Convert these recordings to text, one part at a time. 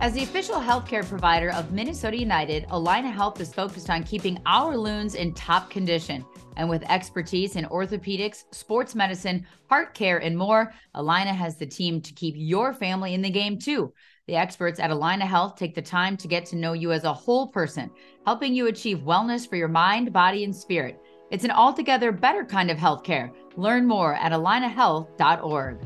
As the official healthcare provider of Minnesota United, Allina Health is focused on keeping our loons in top condition. And with expertise in orthopedics, sports medicine, heart care, and more, Allina has the team to keep your family in the game too. The experts at Allina Health take the time to get to know you as a whole person, helping you achieve wellness for your mind, body, and spirit. It's an altogether better kind of healthcare. Learn more at allinahealth.org.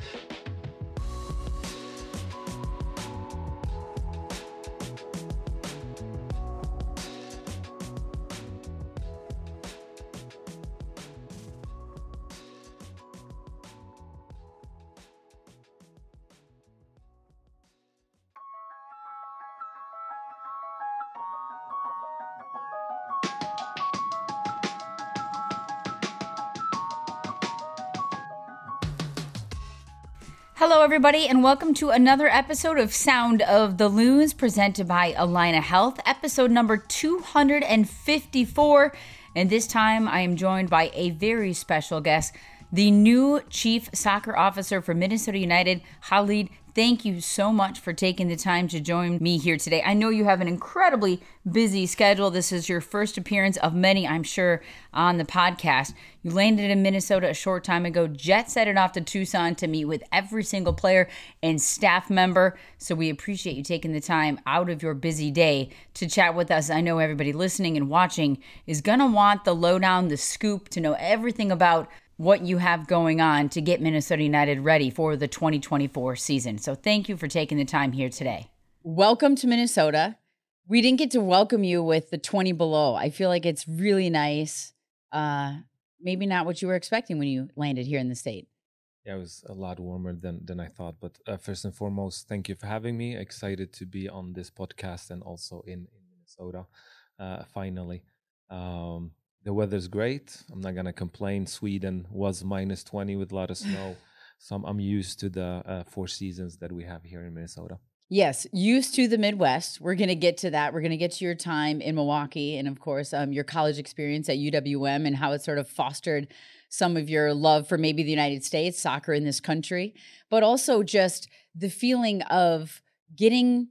everybody, and welcome to another episode of Sound of the Loons presented by Allina Health, episode number 254. And this time I am joined by a very special guest, the new Chief Soccer Officer for Minnesota United, Khaled Thank you so much for taking the time to join me here today. I know you have an incredibly busy schedule. This is your first appearance of many, I'm sure, on the podcast. You landed in Minnesota a short time ago, jet set it off to Tucson to meet with every single player and staff member. So we appreciate you taking the time out of your busy day to chat with us. I know everybody listening and watching is going to want the lowdown, the scoop, to know everything about what you have going on to get Minnesota United ready for the 2024 season. So thank you for taking the time here today. Welcome to Minnesota. We didn't get to welcome you with the 20 below. I feel like it's really nice. Uh, maybe not what you were expecting when you landed here in the state. Yeah, it was a lot warmer than than I thought. But uh, first and foremost, thank you for having me. Excited to be on this podcast and also in, in Minnesota. Uh, finally, um, the weather's great. I'm not gonna complain. Sweden was minus 20 with a lot of snow, so I'm, I'm used to the uh, four seasons that we have here in Minnesota. Yes, used to the Midwest. We're going to get to that. We're going to get to your time in Milwaukee and, of course, um, your college experience at UWM and how it sort of fostered some of your love for maybe the United States, soccer in this country, but also just the feeling of getting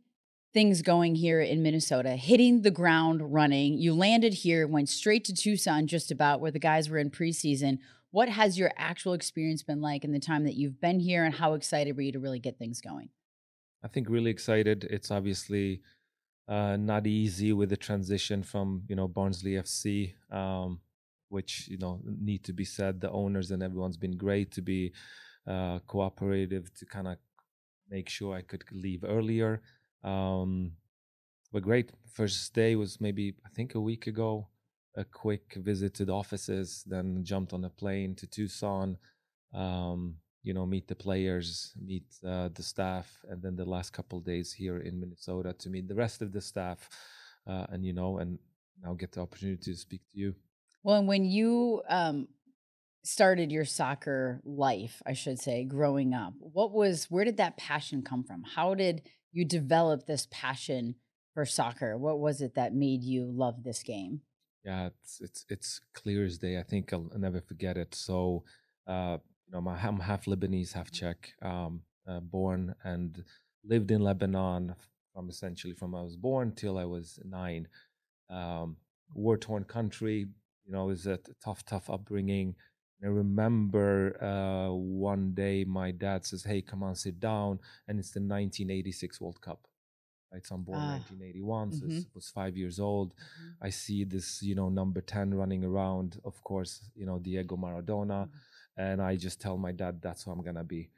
things going here in Minnesota, hitting the ground running. You landed here, went straight to Tucson, just about where the guys were in preseason. What has your actual experience been like in the time that you've been here, and how excited were you to really get things going? I think really excited. It's obviously uh, not easy with the transition from you know Barnsley FC, um, which you know need to be said. The owners and everyone's been great to be uh, cooperative to kind of make sure I could leave earlier. Um, but great. First day was maybe I think a week ago. A quick visit to the offices, then jumped on a plane to Tucson. Um, you know, meet the players, meet uh, the staff, and then the last couple days here in Minnesota to meet the rest of the staff, uh, and you know, and now get the opportunity to speak to you. Well, and when you um, started your soccer life, I should say, growing up, what was where did that passion come from? How did you developed this passion for soccer? What was it that made you love this game? Yeah, it's it's it's clear as day. I think I'll, never forget it. So, uh, you know, my, I'm half Lebanese, half Czech, um, uh, born and lived in Lebanon from essentially from I was born till I was nine. Um, war torn country, you know, it was a tough, tough upbringing. I remember uh, one day my dad says, "Hey, come on, sit down," and it's the 1986 World Cup. Right, so I'm born ah. 1981, so mm-hmm. I was five years old. Mm-hmm. I see this, you know, number 10 running around. Of course, you know Diego Maradona, mm-hmm. and I just tell my dad that's who I'm gonna be.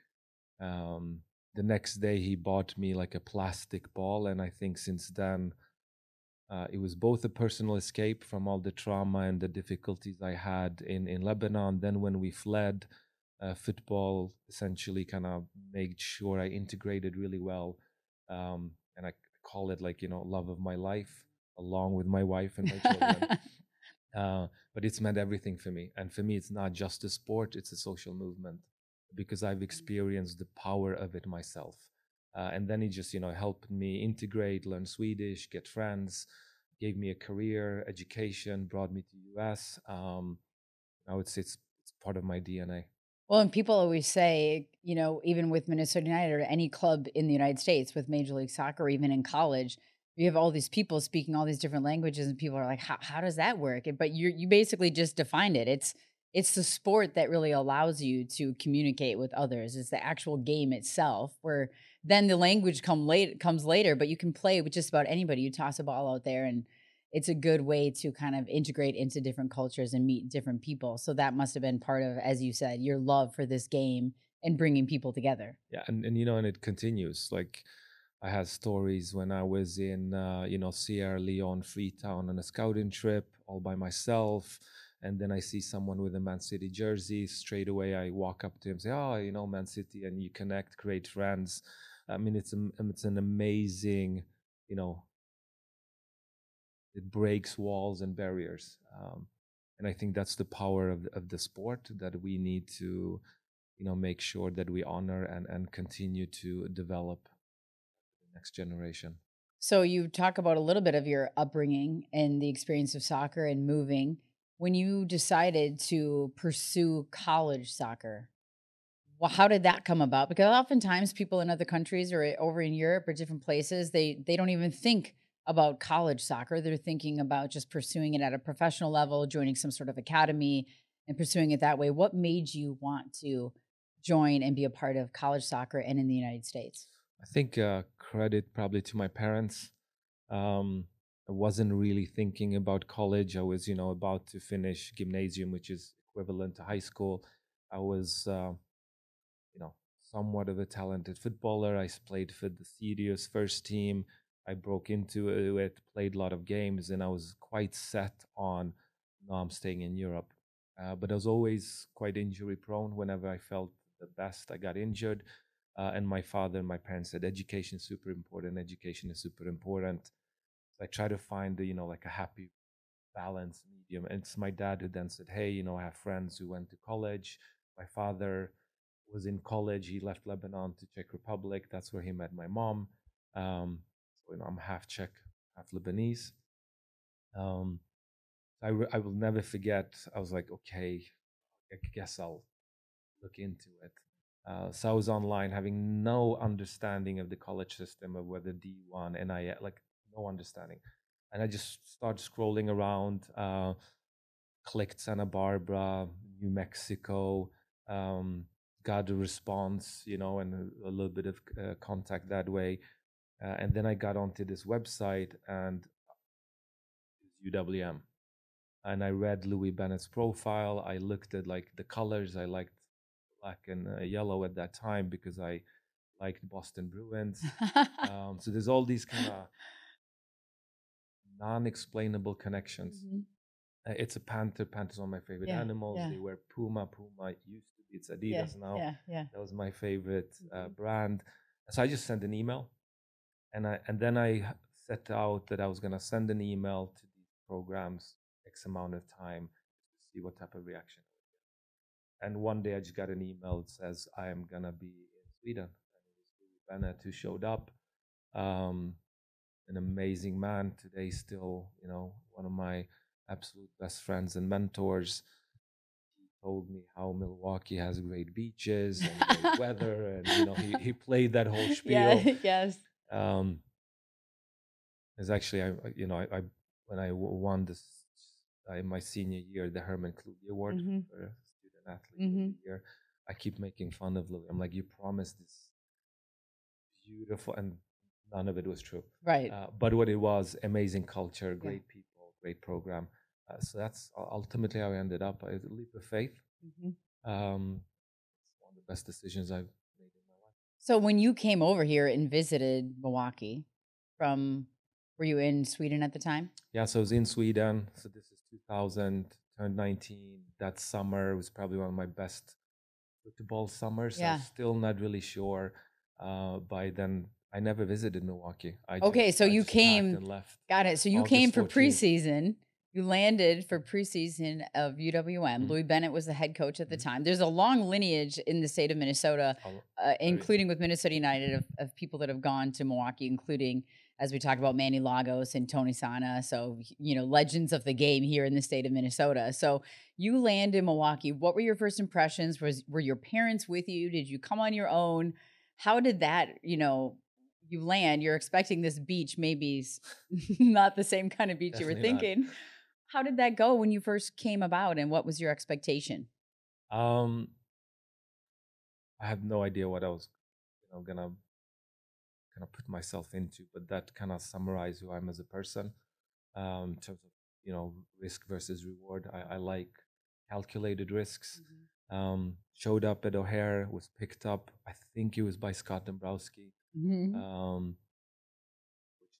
Um, the next day, he bought me like a plastic ball, and I think since then uh, it was both a personal escape from all the trauma and the difficulties I had in, in Lebanon. Then, when we fled, uh, football essentially kind of made sure I integrated really well. Um, and I call it like, you know, love of my life, along with my wife and my children. uh, but it's meant everything for me. And for me, it's not just a sport, it's a social movement because I've experienced the power of it myself. Uh, and then he just, you know, helped me integrate, learn Swedish, get friends, gave me a career, education, brought me to the US. Um, I would say it's, it's part of my DNA. Well, and people always say, you know, even with Minnesota United or any club in the United States with Major League Soccer, even in college, you have all these people speaking all these different languages, and people are like, "How how does that work?" But you you basically just defined it. It's it's the sport that really allows you to communicate with others. It's the actual game itself, where then the language come late comes later, but you can play with just about anybody. You toss a ball out there and it's a good way to kind of integrate into different cultures and meet different people. So that must have been part of, as you said, your love for this game and bringing people together. Yeah, and and you know, and it continues. Like I had stories when I was in, uh, you know, Sierra Leone, Freetown, on a scouting trip, all by myself. And then I see someone with a Man City jersey. Straight away, I walk up to him, say, "Oh, you know, Man City," and you connect, create friends. I mean, it's a, it's an amazing, you know, it breaks walls and barriers. Um, and I think that's the power of of the sport that we need to, you know, make sure that we honor and and continue to develop the next generation. So you talk about a little bit of your upbringing and the experience of soccer and moving. When you decided to pursue college soccer, well, how did that come about? Because oftentimes people in other countries or over in Europe or different places, they they don't even think about college soccer. They're thinking about just pursuing it at a professional level, joining some sort of academy and pursuing it that way. What made you want to join and be a part of college soccer and in the United States? I think uh, credit probably to my parents. Um, I wasn't really thinking about college. I was, you know, about to finish gymnasium, which is equivalent to high school. I was, uh, somewhat of a talented footballer. I played for the Sirius first team. I broke into it, played a lot of games, and I was quite set on, no, I'm staying in Europe. Uh, but I was always quite injury prone. Whenever I felt the best, I got injured. Uh, and my father and my parents said, education is super important. Education is super important. So I try to find, you know, like a happy balance medium. And it's my dad who then said, hey, you know, I have friends who went to college. My father was in college. He left Lebanon to Czech Republic. That's where he met my mom. Um, you know, I'm half Czech, half Lebanese. Um, I will never forget. I was like, okay, I guess I'll look into it. Uh, so I was online having no understanding of the college system of whether D1, NIL, like no understanding. And I just started scrolling around, uh, clicked Santa Barbara, New Mexico, um, got a response, you know, and a, a little bit of uh, contact that way. Uh, and then I got onto this website and UWM. And I read Louis Bennett's profile. I looked at like the colors. I liked black and uh, yellow at that time because I liked Boston Bruins. um, so there's all these kind of non-explainable connections. Mm-hmm. Uh, it's a panther. Panthers are my favorite yeah, animals. Yeah. They wear Puma. Puma used it's Adidas yeah, now. Yeah, yeah. That was my favorite uh, mm-hmm. brand. So I just sent an email and I and then I set out that I was gonna send an email to these programs X amount of time to see what type of reaction I would get. And one day I just got an email that says I am gonna be in Sweden. And it was Louis Bennett who showed up. Um, an amazing man today, still, you know, one of my absolute best friends and mentors. Told me how Milwaukee has great beaches and great weather, and you know, he, he played that whole spiel. Yeah, yes. Um, is actually I you know I, I when I won this uh, in my senior year the Herman Kluge Award mm-hmm. for student athlete mm-hmm. year. I keep making fun of Louis. I'm like, you promised this beautiful, and none of it was true. Right. Uh, but what it was, amazing culture, great yeah. people, great program. Uh, so that's ultimately how I ended up. A leap of faith. Mm-hmm. Um, it's one of the best decisions I've made in my life. so when you came over here and visited Milwaukee from were you in Sweden at the time? Yeah, so I was in Sweden. So this is 2000, turned 19. That summer was probably one of my best football summers. Yeah. I'm still not really sure. Uh, by then, I never visited Milwaukee. I okay, just, so I you came. Got it. So you came for preseason. You landed for preseason of UWM. Mhm. Louis Bennett was the head coach at the Mhm. time. There's a long lineage in the state of Minnesota, uh, including with Minnesota United, of, of people that have gone to Milwaukee, including as we talked about Manny Lagos and Tony Sanneh. So you know, legends of the game here in the state of Minnesota. So you land in Milwaukee. What were your first impressions? Was were your parents with you? Did you come on your own? How did that? You know, you land. You're expecting this beach, maybe not the same kind of beach you were thinking. not. How did that go when you first came about, and what was your expectation? Um, I have no idea what I was, you know, gonna kind of put myself into, but that kind of summarizes who I'm as a person. Um, in terms of you know risk versus reward, I, I like calculated risks. Um, showed up at O'Hare, was picked up. I think it was by Scott Dombrowski. Mhm. Um,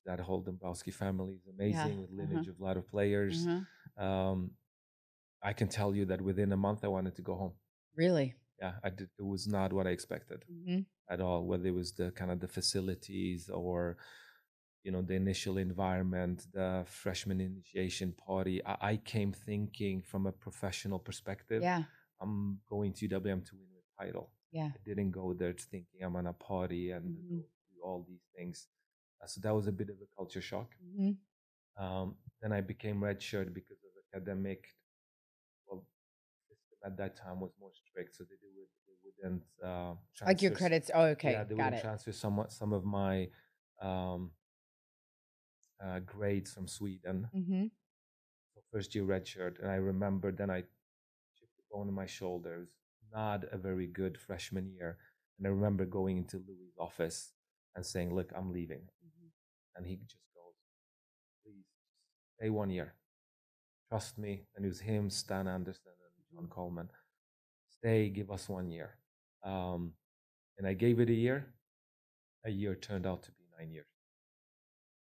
that whole Dombrowski family is amazing with uh-huh. lineage of a lot of players. Uh-huh. Um, I can tell you that within a month I wanted to go home. Really? Yeah, I did. It was not what I expected hmm at all. Whether it was the kind of the facilities or, you know, the initial environment, the freshman initiation party. I, I came thinking from a professional perspective. Yeah. I'm going to WM to win a title. Yeah. I didn't go there thinking I'm on a party and Mhm. do all these things. Uh, so that was a bit of a culture shock. hmm Um, then I became redshirt because of academic. Well, system at that time was more strict, so they, they wouldn't uh, Like your credits. Oh, okay. Yeah, they Got wouldn't it. transfer some some of my um, uh, grades from Sweden. hmm So first year redshirt, and I remember then I chipped a bone in my shoulder. It was not a very good freshman year, and I remember going into Louis' office and saying, "Look, I'm leaving," and he just goes, "Please, stay one year. Trust me." And it was him, Stan Anderson, and John Coleman. Stay, give us one year. Um, and I gave it a year. A year turned out to be nine years.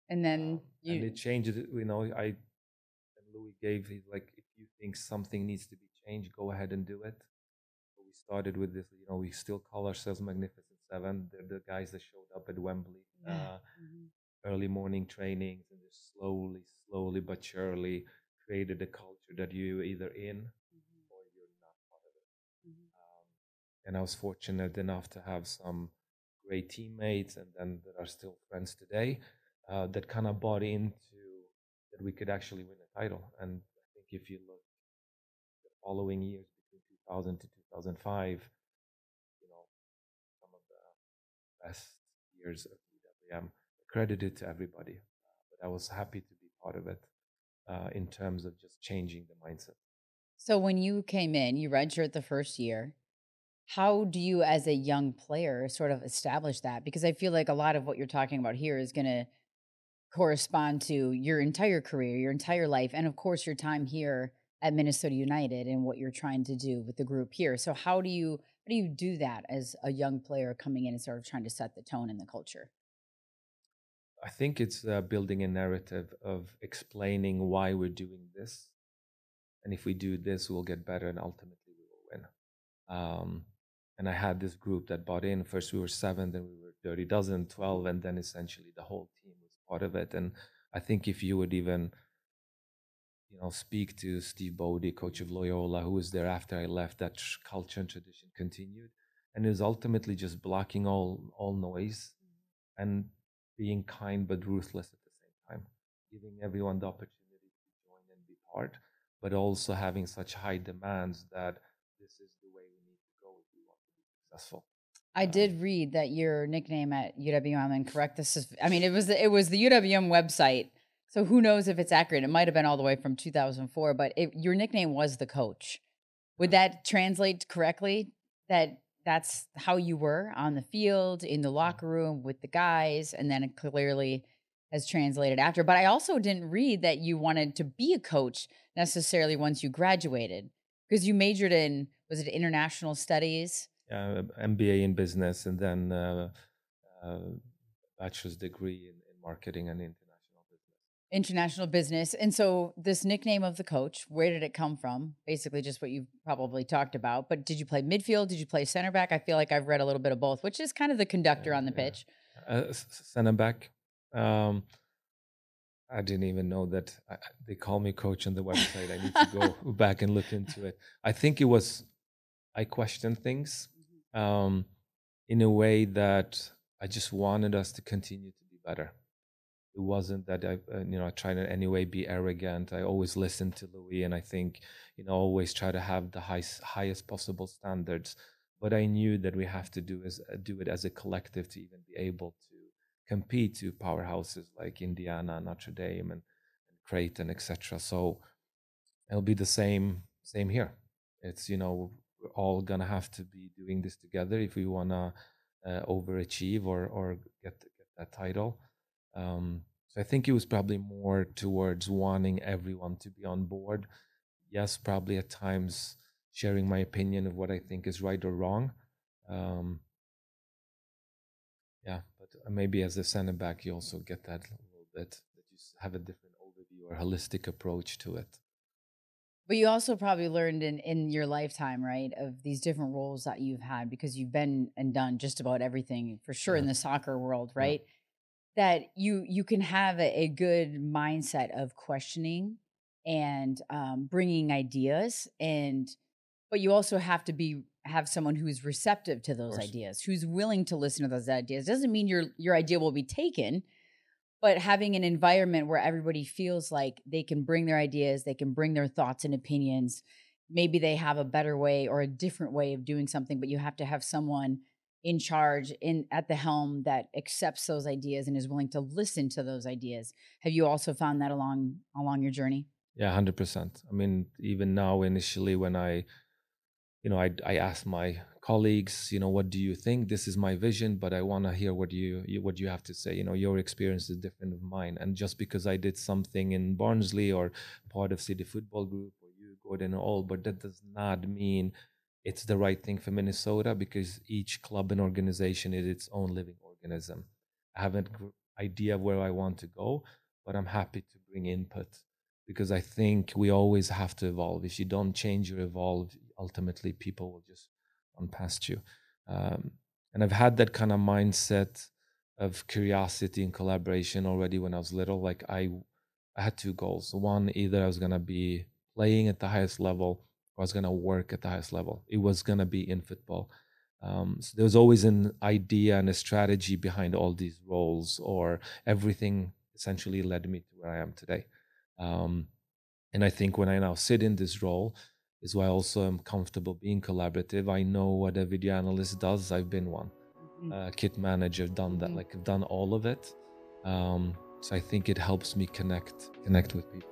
And then Um, you. and it changed. You know, I and Louis gave he's like, if you think something needs to be changed, go ahead and do it. So we started with this. You know, we still call ourselves Magnificent Seven. They're the guys that showed up at Wembley. Uh, Mhm. early morning trainings and just slowly, slowly but surely created a culture that you're either in or you're not part of it. Mhm. Um, and I was fortunate enough to have some great teammates and then that are still friends today uh, that kind of bought into that we could actually win a title. And I think if you look the following years between 2000 to 2005, you know, some of the best years of UWM credited to everybody. Uh, but I was happy to be part of it uh, in terms of just changing the mindset. So when you came in, you redshirt the first year. How do you, as a young player, sort of establish that? Because I feel like a lot of what you're talking about here is going to correspond to your entire career, your entire life, and of course your time here at Minnesota United and what you're trying to do with the group here. So how do you how do you do that as a young player coming in and sort of trying to set the tone and the culture? I think it's uh, building a narrative of explaining why we're doing this. And if we do this, we'll get better and ultimately we will win. Um, and I had this group that bought in. First, we were seven, then we were 30 dozen, 12, and then essentially the whole team was part of it. And I think if you would even, you know, speak to Steve Bodie, coach of Loyola, who was there after I left, that culture and tradition continued. And was ultimately just blocking all all noise and being kind but ruthless at the same time, giving everyone the opportunity to join and be part, but also having such high demands that this is the way we need to go if we want to be successful. I Um, did read that your nickname at UWM, and correct this is, I mean, it was the, it was the UWM website, so who knows if it's accurate? It might have been all the way from 2004, but it, your nickname was the coach. Would that translate correctly? That that's how you were on the field, in the locker room with the guys, and then it clearly has translated after. But I also didn't read that you wanted to be a coach necessarily once you graduated, because you majored in was it international studies? uh, MBA in business and then uh, uh, bachelor's degree in, in marketing and international. International business. And so this nickname of the coach, where did it come from? Basically just what you probably talked about. But did you play midfield? Did you play center back? I feel like I've read a little bit of both, which is kind of the conductor on the yeah. pitch. Uh, center back. Um, I didn't even know that I, they call me coach on the website. I need to go back and look into it. I think it was I questioned things mm-hmm. um, in a way that I just wanted us to continue to be better. It wasn't that I, uh, you know, I tried in any way be arrogant. I always listen to Louis, and I think, you know, always try to have the highest, highest possible standards. But I knew that we have to do is uh, do it as a collective to even be able to compete to powerhouses like Indiana, Notre Dame, and, and Creighton, etc. So it'll be the same same here. It's you know we're all gonna have to be doing this together if we wanna uh, overachieve or or get get that title. Um, so I think it was probably more towards wanting everyone to be on board. Yes, probably at times sharing my opinion of what I think is right or wrong. Um, yeah, but uh, maybe as a center back, you also get that a little bit that you have a different overview or holistic approach to it. But you also probably learned in in your lifetime, right, of these different roles that you've had because you've been and done just about everything for sure yeah. in the soccer world, right? Yeah. That you you can have a, a, good mindset of questioning and um, bringing ideas, and but you also have to be have someone who's receptive to those ideas, who's willing to listen to those ideas. Doesn't mean your your idea will be taken, but having an environment where everybody feels like they can bring their ideas, they can bring their thoughts and opinions. Maybe they have a better way or a different way of doing something, but you have to have someone in charge in at the helm that accepts those ideas and is willing to listen to those ideas. Have you also found that along along your journey? Yeah, 100%. I mean, even now initially when I you know, I I ask my colleagues, you know, what do you think? This is my vision, but I want to hear what you, you what you have to say. You know, your experience is different of mine, and just because I did something in Barnsley or part of City Football Group or you, Gordon, all, but that does not mean it's the right thing for Minnesota because each club and organization is its own living organism. I have an idea of where I want to go, but I'm happy to bring input because I think we always have to evolve. If you don't change or evolve, ultimately people will just run past you. Um, and I've had that kind of mindset of curiosity and collaboration already when I was little. Like I, I had two goals. One, either I was gonna be playing at the highest level, was gonna work at the highest level. It was gonna be in football. Um, so there was always an idea and a strategy behind all these roles, or everything essentially led me to where I am today. Um, and I think when I now sit in this role, is why also I also am comfortable being collaborative. I know what a video analyst does. I've been one. Mm-hmm. Uh, kit manager, done that. Mm-hmm. Like I've done all of it. Um, so I think it helps me connect connect with people.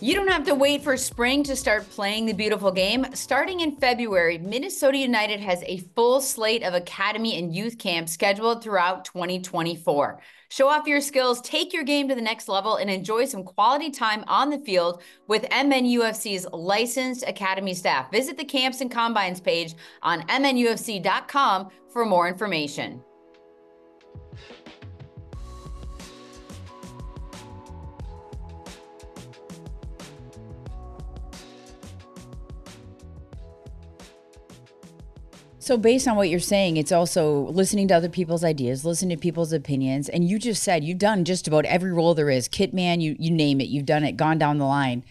You don't have to wait for spring to start playing the beautiful game. Starting in February, Minnesota United has a full slate of academy and youth camps scheduled throughout 2024. Show off your skills, take your game to the next level, and enjoy some quality time on the field with MNUFC's licensed academy staff. Visit the camps and combines page on MNUFC.com for more information. So, based on what you're saying, it's also listening to other people's ideas, listening to people's opinions. And you just said you've done just about every role there is kit man, you, you name it, you've done it, gone down the line.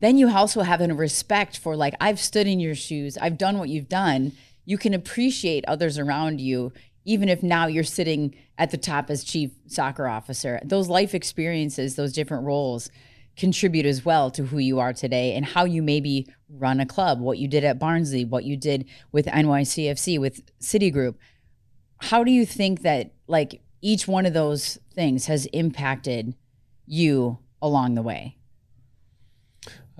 Then you also have a respect for, like, I've stood in your shoes, I've done what you've done. You can appreciate others around you, even if now you're sitting at the top as chief soccer officer. Those life experiences, those different roles contribute as well to who you are today and how you maybe run a club, what you did at Barnsley, what you did with NYCFC, with City Group. How do you think that like each one of those things has impacted you along the way?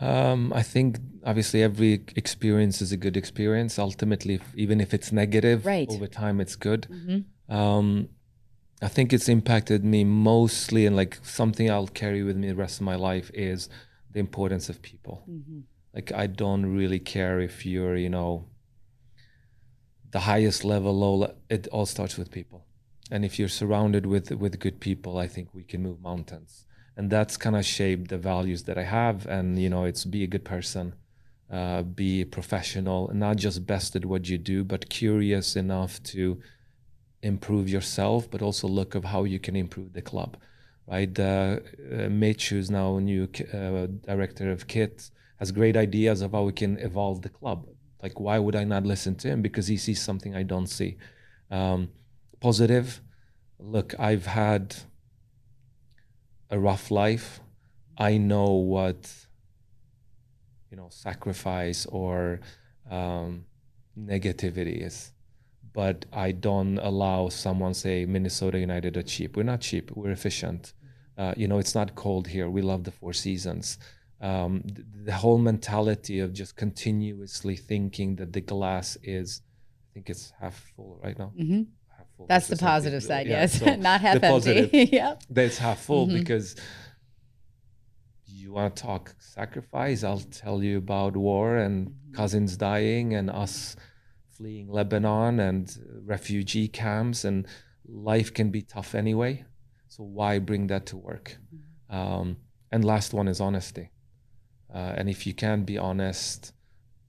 Um, I think obviously every experience is a good experience. Ultimately, if, even if it's negative, right. over time it's good. Mm-hmm. Um, I think it's impacted me mostly, and like something I'll carry with me the rest of my life is the importance of people. Mm-hmm. Like I don't really care if you're, you know, the highest level, low. It all starts with people, and if you're surrounded with with good people, I think we can move mountains. And that's kind of shaped the values that I have, and you know, it's be a good person, uh, be professional, and not just best at what you do, but curious enough to improve yourself, but also look of how you can improve the club. Right, uh, Mitch, who's now new uh, director of kit, has great ideas of how we can evolve the club. Like, why would I not listen to him? Because he sees something I don't see. Um, positive. Look, I've had a rough life. I know what you know sacrifice or um, negativity is but I don't allow someone say Minnesota United are cheap. We're not cheap. We're efficient. Uh, you know, it's not cold here. We love the Four Seasons. Um, the, the, whole mentality of just continuously thinking that the glass is, I think it's half full right now. Mm-hmm. Full That's the positive side, yeah, yes. So not half empty. yeah. That's half full mm-hmm. because you want to talk sacrifice. I'll tell you about war and mm-hmm. cousins dying and us fleeing Lebanon and refugee camps, and life can be tough anyway. So why bring that to work? Mm-hmm. Um, and last one is honesty. Uh, and if you can be honest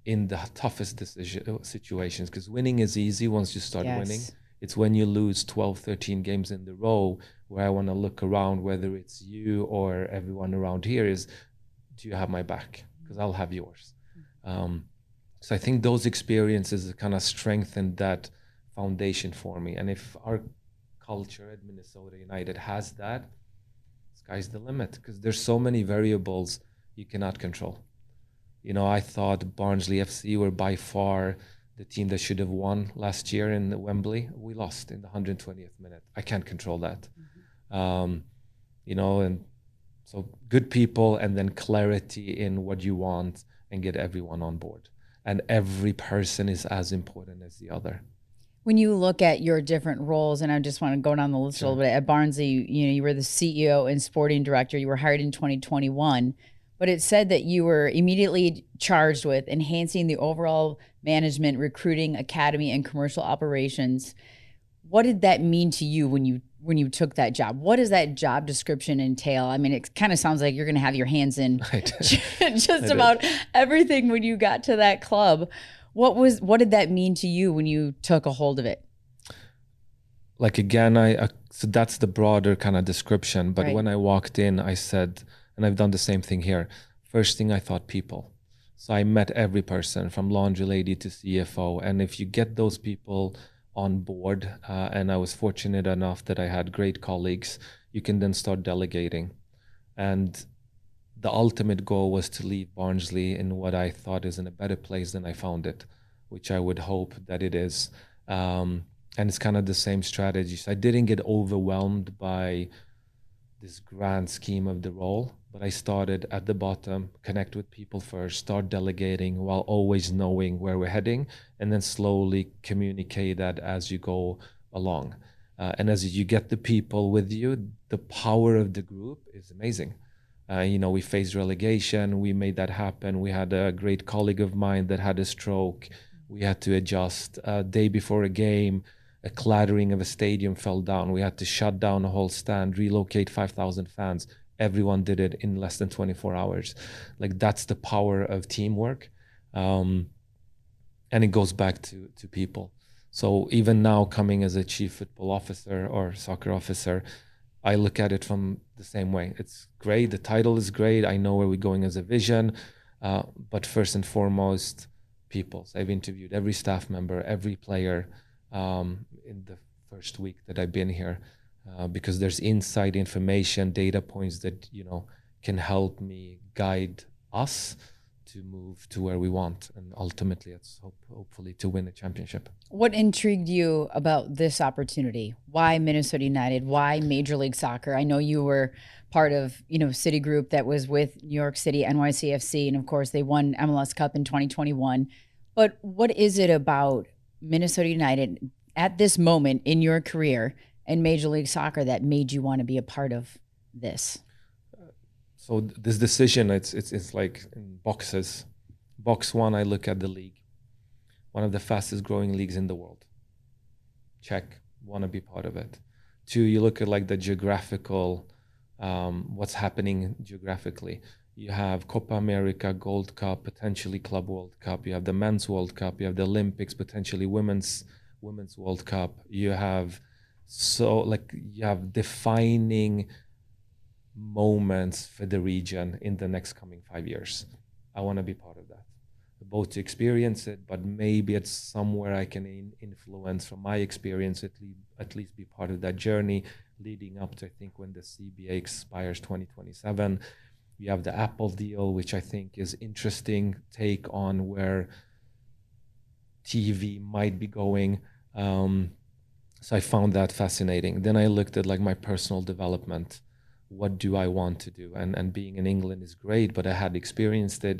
in the toughest decision, uh, situations, because winning is easy once you start yes. winning. It's when you lose 12, 13 games in the row where I want to look around, whether it's you or everyone around here, is do you have my back? Because I'll have yours. Mm-hmm. Um, so I think those experiences kind of strengthened that foundation for me. And if our culture at Minnesota United has that, sky's the limit because there's so many variables you cannot control. You know, I thought Barnsley FC were by far the team that should have won last year in Wembley. We lost in the 120th minute. I can't control that. Mm-hmm. Um, you know, and so good people and then clarity in what you want and get everyone on board and every person is as important as the other. When you look at your different roles and i just want to go down the list sure. a little bit. At barnsley you, you know you were the ceo and sporting director. You were hired in 2021 but it said that you were immediately charged with enhancing the overall management recruiting academy and commercial operations what did that mean to you when you when you took that job? What does that job description entail? I mean it kind of sounds like you're going to have your hands in just about everything when you got to that club. What was what did that mean to you when you took a hold of it? Like again i uh, so that's the broader kind of description but right. when i walked in i said and i've done the same thing here first thing i thought people. So i met every person from laundry lady to cfo and if you get those people on board, uh, and I was fortunate enough that I had great colleagues. You can then start delegating, and the ultimate goal was to leave Barnsley in what I thought is in a better place than I found it, which I would hope that it is. Um, and it's kind of the same strategy. So I didn't get overwhelmed by this grand scheme of the role but I started at the bottom, connect with people first, start delegating while always knowing where we're heading, and then slowly communicate that as you go along. Uh, and as you get the people with you, the power of the group is amazing. Uh, you know, we faced relegation, we made that happen. We had a great colleague of mine that had a stroke. We had to adjust. A day before a game, a clattering of a stadium fell down. We had to shut down a whole stand, relocate 5,000 fans everyone did it in less than 24 hours. Like that's the power of teamwork. Um, and it goes back to to people. So even now coming as a chief football officer or soccer officer i look at it from the same way. It's great the title is great i know where we're going as a vision uh, but first and foremost people. So i've interviewed every staff member every player um, in the first week that i've been here uh, because there's inside information, data points that you know can help me guide us to move to where we want, and ultimately, it's hope, hopefully to win a championship. What intrigued you about this opportunity? Why Minnesota United? Why Major League Soccer? I know you were part of you know City Group that was with New York City NYCFC, and of course they won MLS Cup in 2021. But what is it about Minnesota United at this moment in your career in Major League Soccer that made you want to be a part of this? So this decision, it's it's it's like boxes. Box one, I look at the league, one of the fastest growing leagues in the world. Check, want to be part of it. Two, you look at like the geographical um, what's happening geographically. You have Copa America, Gold Cup, potentially Club World Cup. You have the Men's World Cup. You have the Olympics, potentially Women's Women's World Cup. You have so like you have defining moments for the region in the next coming five years. I want to be part of that, both to experience it, but maybe it's somewhere I can in influence from my experience at least at least be part of that journey leading up to I think when the CBA expires 2027. We have the Apple deal, which I think is interesting take on where TV might be going. Um, so I found that fascinating. Then I looked at like my personal development. What do I want to do? And and being in England is great, but I had experienced it.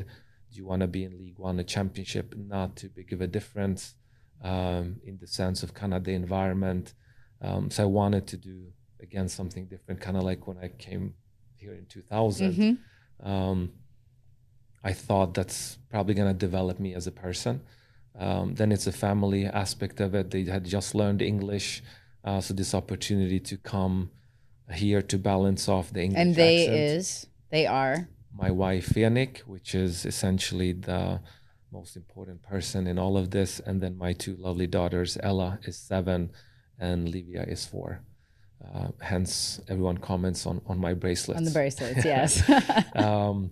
Do you want to be in League One, a championship? Not too big of a difference um, in the sense of kind of the environment. Um, so I wanted to do again something different, kind of like when I came here in 2000. Mm-hmm. Um, I thought that's probably going to develop me as a person. Um, then it's a family aspect of it. They had just learned English, uh, so this opportunity to come here to balance off the English and they accent. is they are my wife Fianik, which is essentially the most important person in all of this, and then my two lovely daughters. Ella is seven, and Livia is four. Uh, hence, everyone comments on on my bracelets. On the bracelets, yes. um,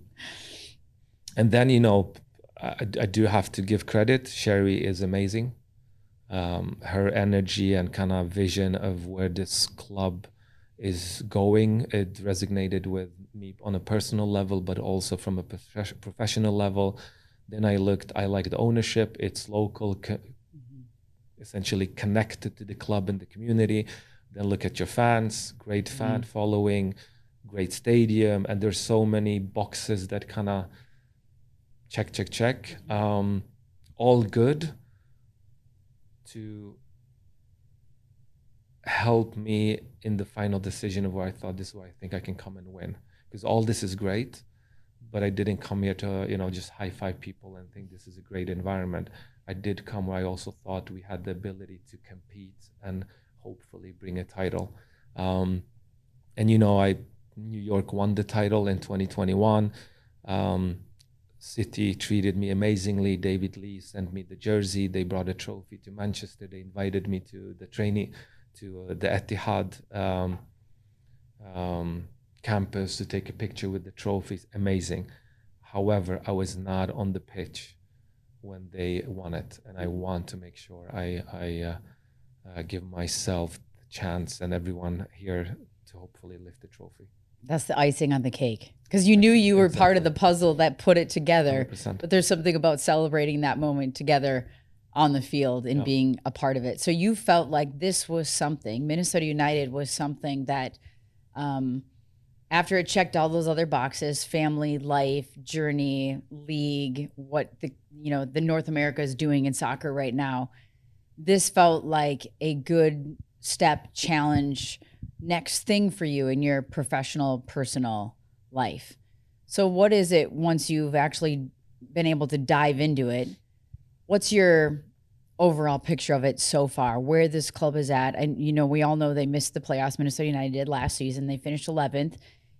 and then you know, I, I, do have to give credit. Shari is amazing. Um, her energy and kind of vision of where this club is going, it resonated with me on a personal level, but also from a prof- professional level. Then I looked. I liked the ownership. It's local, co- essentially connected to the club and the community then look at your fans, great fan mm-hmm. following, great stadium, and there's so many boxes that kind of check, check, check. Um, all good to help me in the final decision of where I thought this is where I think I can come and win. Because all this is great, but I didn't come here to you know just high five people and think this is a great environment. I did come where I also thought we had the ability to compete and hopefully bring a title. Um, and you know, I New York won the title in 2021. Um, City treated me amazingly. David Lee sent me the jersey. They brought a trophy to Manchester. They invited me to the training, to uh, the Etihad um, um, campus to take a picture with the trophies. Amazing. However, I was not on the pitch when they won it, and I want to make sure I I uh, uh, give myself the chance and everyone here to hopefully lift the trophy. That's the icing on the cake because you knew you were exactly. part of the puzzle that put it together. 100%. But there's something about celebrating that moment together on the field and yeah. being a part of it. So you felt like this was something. Minnesota United was something that, um, after it checked all those other boxes, family, life, journey, league, what the you know the North America is doing in soccer right now this felt like a good step challenge next thing for you in your professional personal life? So what is it once you've actually been able to dive into it what's your overall picture of it so far? Where this club is at? And you know we all know they missed the playoffs. Minnesota united did last season. They finished 11th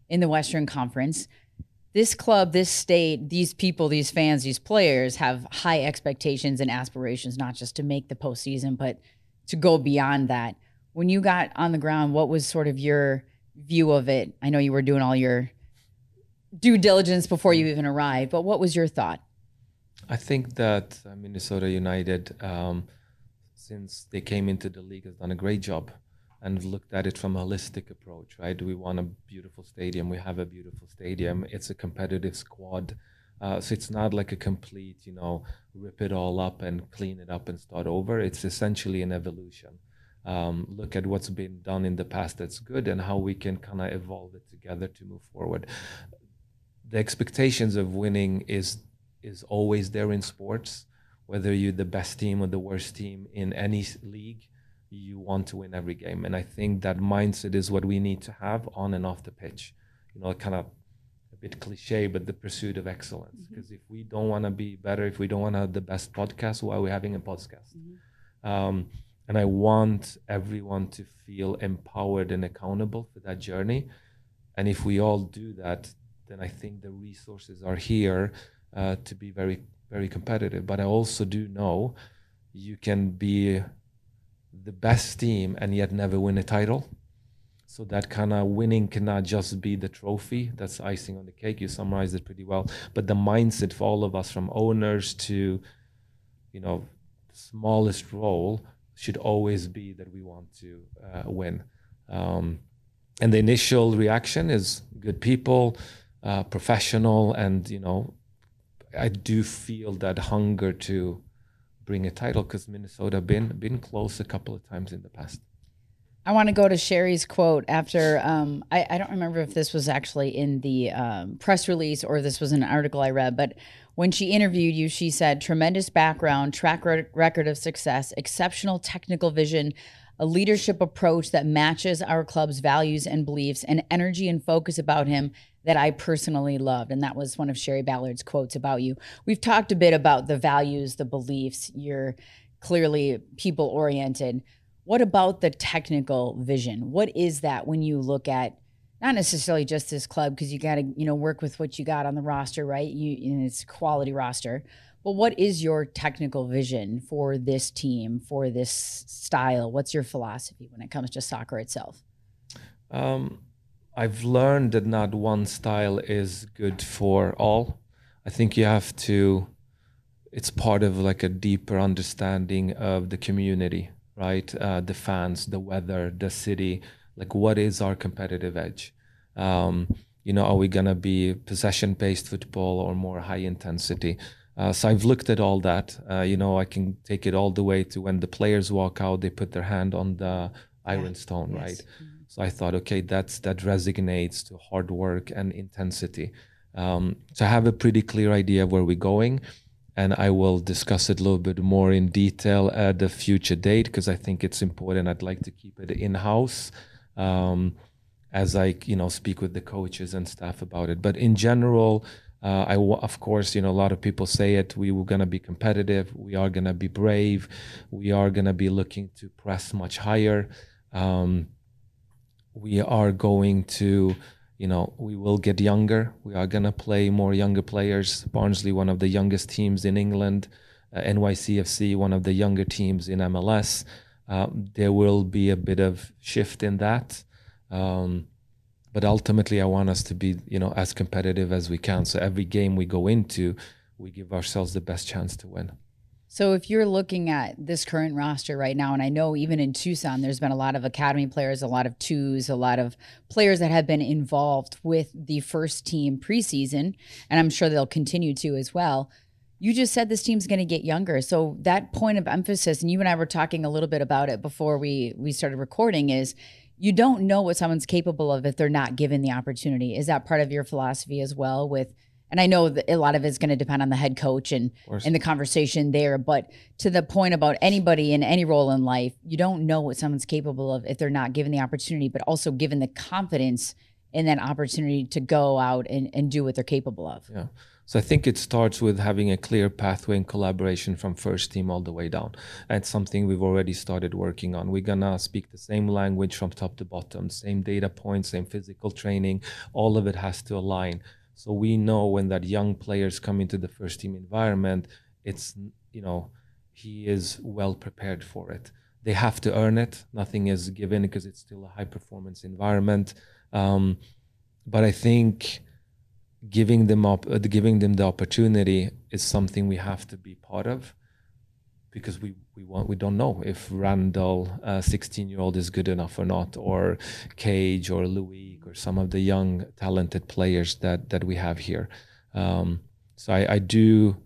in the western conference. This club, this state, these people, these fans, these players have high expectations and aspirations, not just to make the postseason, but to go beyond that. When you got on the ground, what was sort of your view of it? I know you were doing all your due diligence before you even arrived, but what was your thought? I think that uh, Minnesota United, um, since they came into the league, has done a great job and looked at it from a holistic approach, right? We want a beautiful stadium. We have a beautiful stadium. It's a competitive squad. Uh, so it's not like a complete, you know, rip it all up and clean it up and start over. It's essentially an evolution. Um, look at what's been done in the past that's good and how we can kind of evolve it together to move forward. The expectations of winning is is always there in sports, whether you're the best team or the worst team in any league you want to win every game. And I think that mindset is what we need to have on and off the pitch. You know, kind of a bit cliche, but the pursuit of excellence. Because mm-hmm. if we don't want to be better, if we don't want to have the best podcast, why are we having a podcast? Mm-hmm. Um, and I want everyone to feel empowered and accountable for that journey. And if we all do that, then I think the resources are here uh, to be very, very competitive. But I also do know you can be the best team and yet never win a title. So that kind of winning cannot just be the trophy. That's icing on the cake. You summarized it pretty well. But the mindset for all of us, from owners to, you know, the smallest role, should always be that we want to uh, win. Um, and the initial reaction is good people, uh, professional, and you know, I do feel that hunger to bring a title because Minnesota been been close a couple of times in the past. I want to go to Shari's quote after. Um, I, I, don't remember if this was actually in the um, press release or this was an article I read, but when she interviewed you, she said, tremendous background, track record of success, exceptional technical vision, a leadership approach that matches our club's values and beliefs, and energy and focus about him that I personally loved. And that was one of Sherry Ballard's quotes about you. We've talked a bit about the values, the beliefs. You're clearly people oriented. What about the technical vision? What is that when you look at not necessarily just this club because you got to you know work with what you got on the roster, right? You, you it's quality roster. But what is your technical vision for this team, for this style? What's your philosophy when it comes to soccer itself? Um, I've learned that not one style is good for all. I think you have to. It's part of like a deeper understanding of the community right? Uh, the fans, the weather, the city. Like, what is our competitive edge? Um, you know, are we gonna be possession-based football or more high intensity? Uh, so I've looked at all that. Uh, you know, I can take it all the way to when the players walk out, they put their hand on the iron stone, yes. right? Mm-hmm. So I thought, okay, that's that resonates to hard work and intensity. Um, so I have a pretty clear idea of where we're going and I will discuss it a little bit more in detail at a future date because I think it's important. I'd like to keep it in house um, as I, you know, speak with the coaches and staff about it. But in general, uh, I of course, you know, a lot of people say it. We were gonna be competitive. We are gonna be brave. We are gonna be looking to press much higher. Um, we are going to you know, we will get younger. We are going to play more younger players. Barnsley, one of the youngest teams in England. Uh, NYCFC, one of the younger teams in MLS. Uh, there will be a bit of shift in that. Um, but ultimately, I want us to be, you know, as competitive as we can. So every game we go into, we give ourselves the best chance to win. So if you're looking at this current roster right now, and I know even in Tucson, there's been a lot of academy players, a lot of twos, a lot of players that have been involved with the first team preseason, and I'm sure they'll continue to as well. You just said this team's going to get younger. So that point of emphasis, and you and I were talking a little bit about it before we we started recording, is you don't know what someone's capable of if they're not given the opportunity. Is that part of your philosophy as well with – and I know that a lot of it's going to depend on the head coach and and the conversation there. But to the point about anybody in any role in life, you don't know what someone's capable of if they're not given the opportunity, but also given the confidence in that opportunity to go out and, and do what they're capable of. Yeah. So I think it starts with having a clear pathway and collaboration from first team all the way down. And it's something we've already started working on. We're gonna speak the same language from top to bottom, same data points, same physical training. All of it has to align so we know when that young players come into the first team environment, it's you know he is well prepared for it. They have to earn it. Nothing is given because it's still a high performance environment. Um, but I think giving them up, uh, giving them the opportunity is something we have to be part of because we we want we don't know if Randall, a 16 year old, is good enough or not, or Cage or Louis or some of the young talented players that that we have here. Um, so I, I, do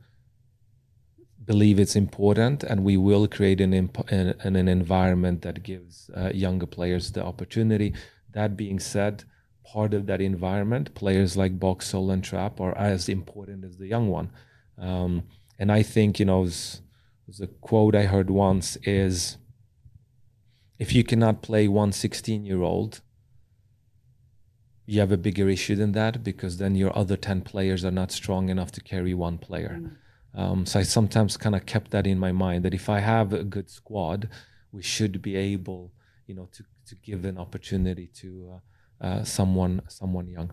believe it's important, and we will create an imp- an, an environment that gives uh, younger players the opportunity. That being said, part of that environment, players like Boxall and Trapp are as important as the young one. Um, and I think you know the quote I heard once is if you cannot play one 16 year old, you have a bigger issue than that because then your other 10 players are not strong enough to carry one player. Mm. Um, so I sometimes kind of kept that in my mind that if I have a good squad, we should be able, you know, to, to give an opportunity to uh, uh, someone someone young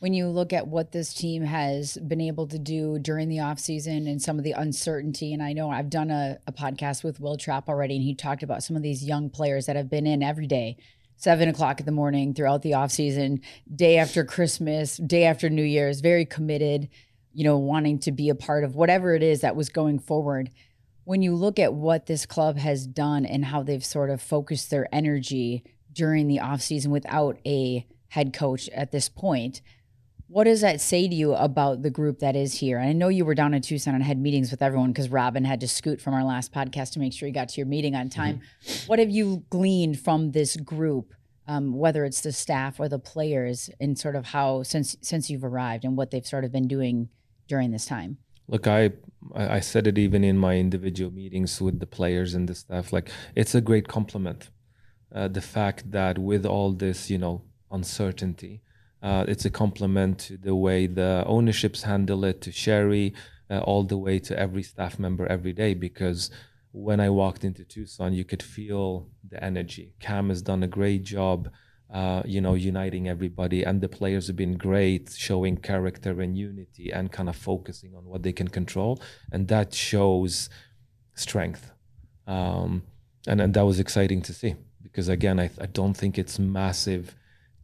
when you look at what this team has been able to do during the offseason and some of the uncertainty and i know i've done a, a, podcast with Wil Trapp already and he talked about some of these young players that have been in every day seven o'clock in the morning throughout the offseason day after christmas day after new year's very committed you know wanting to be a part of whatever it is that was going forward. When you look at what this club has done and how they've sort of focused their energy during the offseason without a head coach at this point what does that say to you about the group that is here? I know you were down in Tucson and had meetings with everyone because Robin had to scoot from our last podcast to make sure you got to your meeting on time. Mm-hmm. What have you gleaned from this group, um, whether it's the staff or the players, and sort of how since since you've arrived and what they've sort of been doing during this time? Look, I I said it even in my individual meetings with the players and the staff. Like it's a great compliment. Uh, the fact that with all this, you know, uncertainty uh, it's a compliment to the way the ownerships handle it, to Shari, uh, all the way to every staff member every day. Because when I walked into Tucson, you could feel the energy. Cam has done a great job, uh, you know, uniting everybody, and the players have been great, showing character and unity, and kind of focusing on what they can control, and that shows strength. Um, and and that was exciting to see because again, I, I don't think it's massive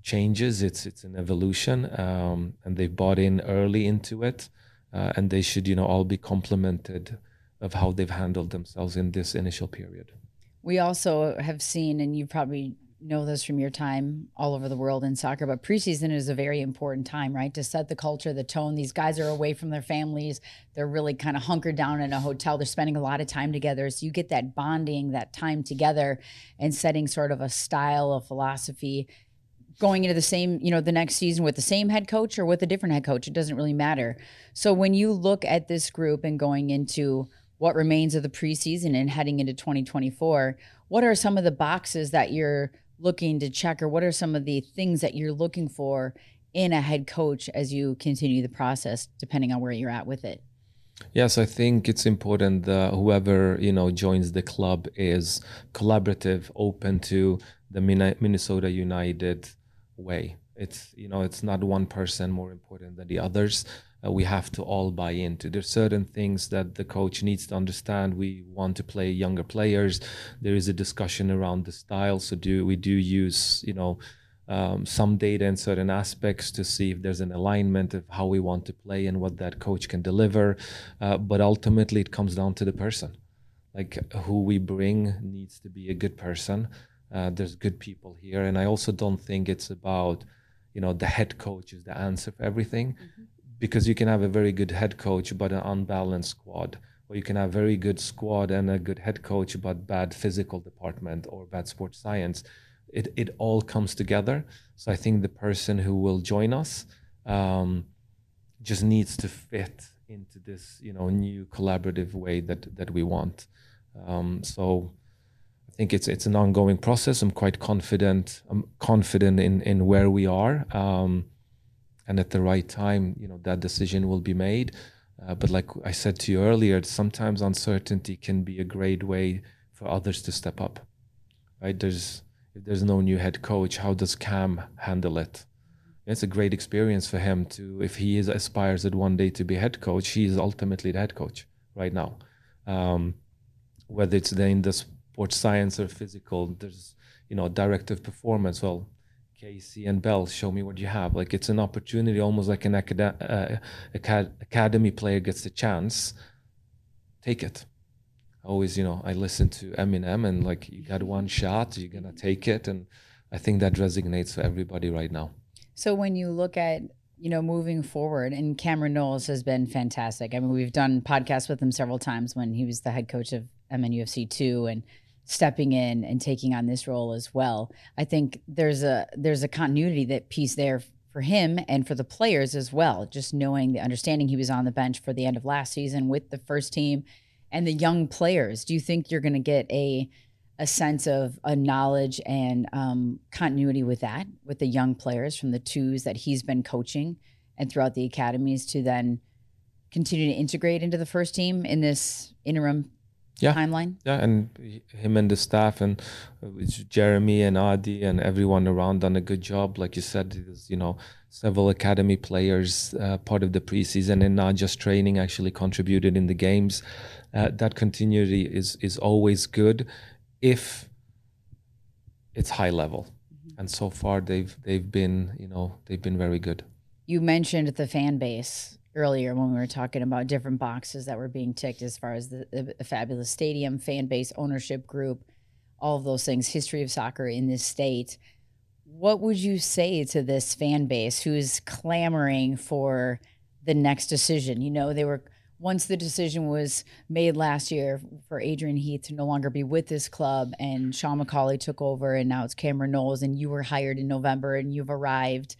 changes. It's it's an evolution, um, and they've bought in early into it, uh, and they should you know all be complimented of how they've handled themselves in this initial period. We also have seen, and you probably know this from your time all over the world in soccer, but preseason is a very important time, right? To set the culture, the tone. These guys are away from their families. They're really kind of hunkered down in a hotel. They're spending a lot of time together. So you get that bonding, that time together, and setting sort of a style, a philosophy going into the same, you know, the next season with the same head coach or with a different head coach. It doesn't really matter. So when you look at this group and going into what remains of the preseason and heading into 2024, what are some of the boxes that you're looking to check or what are some of the things that you're looking for in a head coach as you continue the process depending on where you're at with it? Yes, I think it's important that whoever you know joins the club is collaborative, open to the Minnesota United way. It's you know it's not one person more important than the others. Uh, we have to all buy into. There's certain things that the coach needs to understand. We want to play younger players. There is a discussion around the style. So do we do use you know um, some data in certain aspects to see if there's an alignment of how we want to play and what that coach can deliver. Uh, but ultimately, it comes down to the person. Like who we bring needs to be a good person. Uh, there's good people here, and I also don't think it's about, you know, the head coach is the answer for everything, mm-hmm. because you can have a very good head coach but an unbalanced squad, or you can have a very good squad and a good head coach but bad physical department or bad sports science. It it all comes together. So I think the person who will join us um, just needs to fit into this, you know, new collaborative way that that we want. Um, so think it's it's an ongoing process. I'm quite confident. I'm confident in in where we are, um, and at the right time, you know, that decision will be made. Uh, but like I said to you earlier, sometimes uncertainty can be a great way for others to step up. Right? There's if there's no new head coach, how does Cam handle it? It's a great experience for him to if he is aspires at one day to be head coach. He is ultimately the head coach right now. Um, whether it's in this sports science or physical. There's, you know, directive performance. Well, Casey and Bell, show me what you have. Like it's an opportunity, almost like an acad- uh, acad- academy player gets the chance. Take it. Always, you know, I listen to Eminem and like you got one shot, you're gonna take it, and I think that resonates for everybody right now. So when you look at you know, moving forward, and Cameron Knowles has been fantastic. I mean, we've done podcasts with him several times when he was the head coach of MNUFC two, and stepping in and taking on this role as well. I think there's a there's a continuity that piece there for him and for the players as well. Just knowing the understanding he was on the bench for the end of last season with the first team and the young players. Do you think you're going to get a a sense of a knowledge and um, continuity with that with the young players from the twos that he's been coaching and throughout the academies to then continue to integrate into the first team in this interim yeah. timeline? Yeah, and him and the staff and uh, Jeremy and Adi and everyone around done a good job. Like you said, there's, you know, several academy players uh, part of the preseason and not just training actually contributed in the games. Uh, that continuity is is always good if it's high level. Mm-hmm. And so far they've they've been, you know, they've been very good. You mentioned the fan base earlier when we were talking about different boxes that were being ticked as far as the, the, fabulous stadium, fan base, ownership group, all of those things, history of soccer in this state. What would you say to this fan base who's clamoring for the next decision? You know, they were once the decision was made last year for Adrian Heath to no longer be with this club and Sean McAuley took over and now it's Cameron Knowles and you were hired in November and you've arrived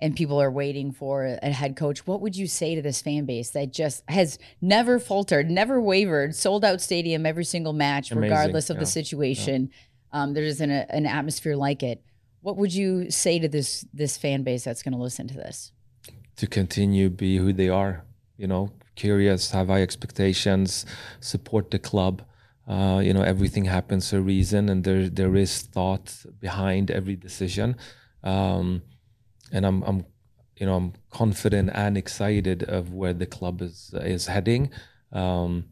and people are waiting for a head coach, what would you say to this fan base that just has never faltered, never wavered, sold out stadium every single match, Amazing. regardless of yeah. the situation? Yeah. Um, there isn't a, an atmosphere like it. What would you say to this this fan base that's going to listen to this? To continue be who they are, you know, curious, have high expectations, support the club. Uh, you know, everything happens for a reason, and there there is thought behind every decision. Um, and I'm I'm you know I'm confident and excited of where the club is is heading. Um,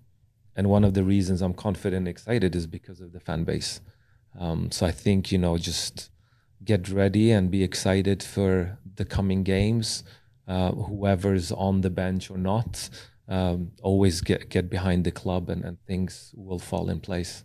and one of the reasons I'm confident and excited is because of the fan base. Um, so I think you know just get ready and be excited for the coming games. Uh, whoever's on the bench or not, um, always get get behind the club and, and things will fall in place.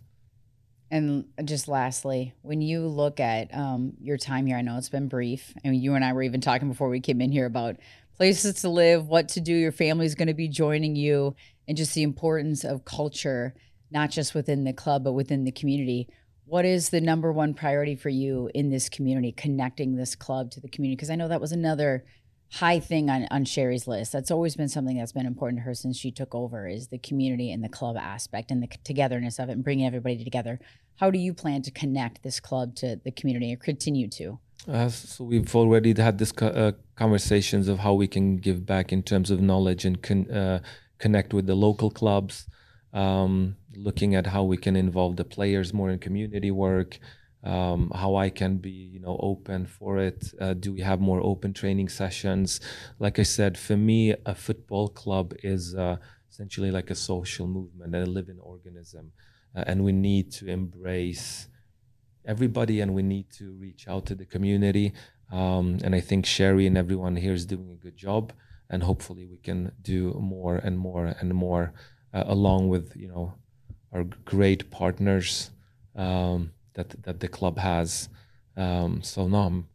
And just lastly, when you look at um, your time here, I know it's been brief. and you and I were even talking before we came in here about places to live, what to do. Your family's going to be joining you, and just the importance of culture, not just within the club, but within the community. What is the number one priority for you in this community, connecting this club to the community? Because I know that was another high thing on, on Shari's list. That's always been something that's been important to her since she took over is the community and the club aspect and the togetherness of it and bringing everybody together. How do you plan to connect this club to the community or continue to? Uh, so we've already had this uh, conversations of how we can give back in terms of knowledge and con- uh, connect with the local clubs. Um, looking at how we can involve the players more in community work, um, how I can be, you know, open for it. Uh, do we have more open training sessions? Like I said, for me, a football club is uh, essentially like a social movement, a living organism, uh, and we need to embrace everybody, and we need to reach out to the community. Um, and I think Shari and everyone here is doing a good job, and hopefully we can do more and more and more, uh, along with you know our great partners. Um, that that the club has. Um, so now I'm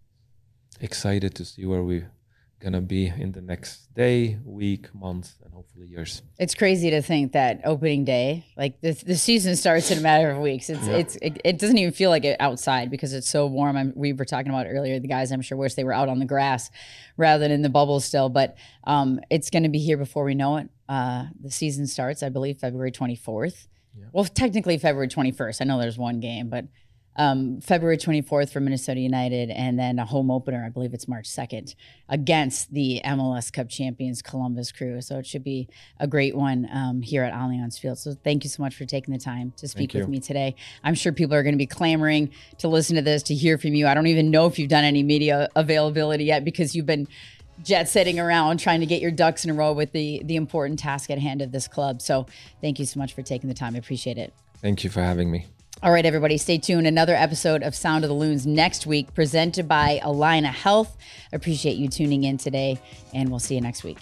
excited to see where we're gonna be in the next day, week, month, and hopefully years. It's crazy to think that opening day, like the the season starts in a matter of weeks. It's yeah. it's it, it, doesn't even feel like it outside because it's so warm. I'm, we were talking about earlier. The guys, I'm sure, wish they were out on the grass rather than in the bubble still. But um, it's going to be here before we know it. Uh, the season starts, I believe, February 24th. Yeah. Well, technically February 21st. I know there's one game, but um, February 24th for Minnesota United, and then a home opener, I believe it's March 2nd, against the MLS Cup champions Columbus Crew. So it should be a great one um, here at Allianz Field. So thank you so much for taking the time to speak with me today. I'm sure people are going to be clamoring to listen to this, to hear from you. I don't even know if you've done any media availability yet because you've been jet setting around trying to get your ducks in a row with the the important task at hand of this club. So thank you so much for taking the time. I appreciate it. Thank you for having me. All right, everybody, stay tuned. Another episode of Sound of the Loons next week, presented by Allina Health. Appreciate you tuning in today, and we'll see you next week.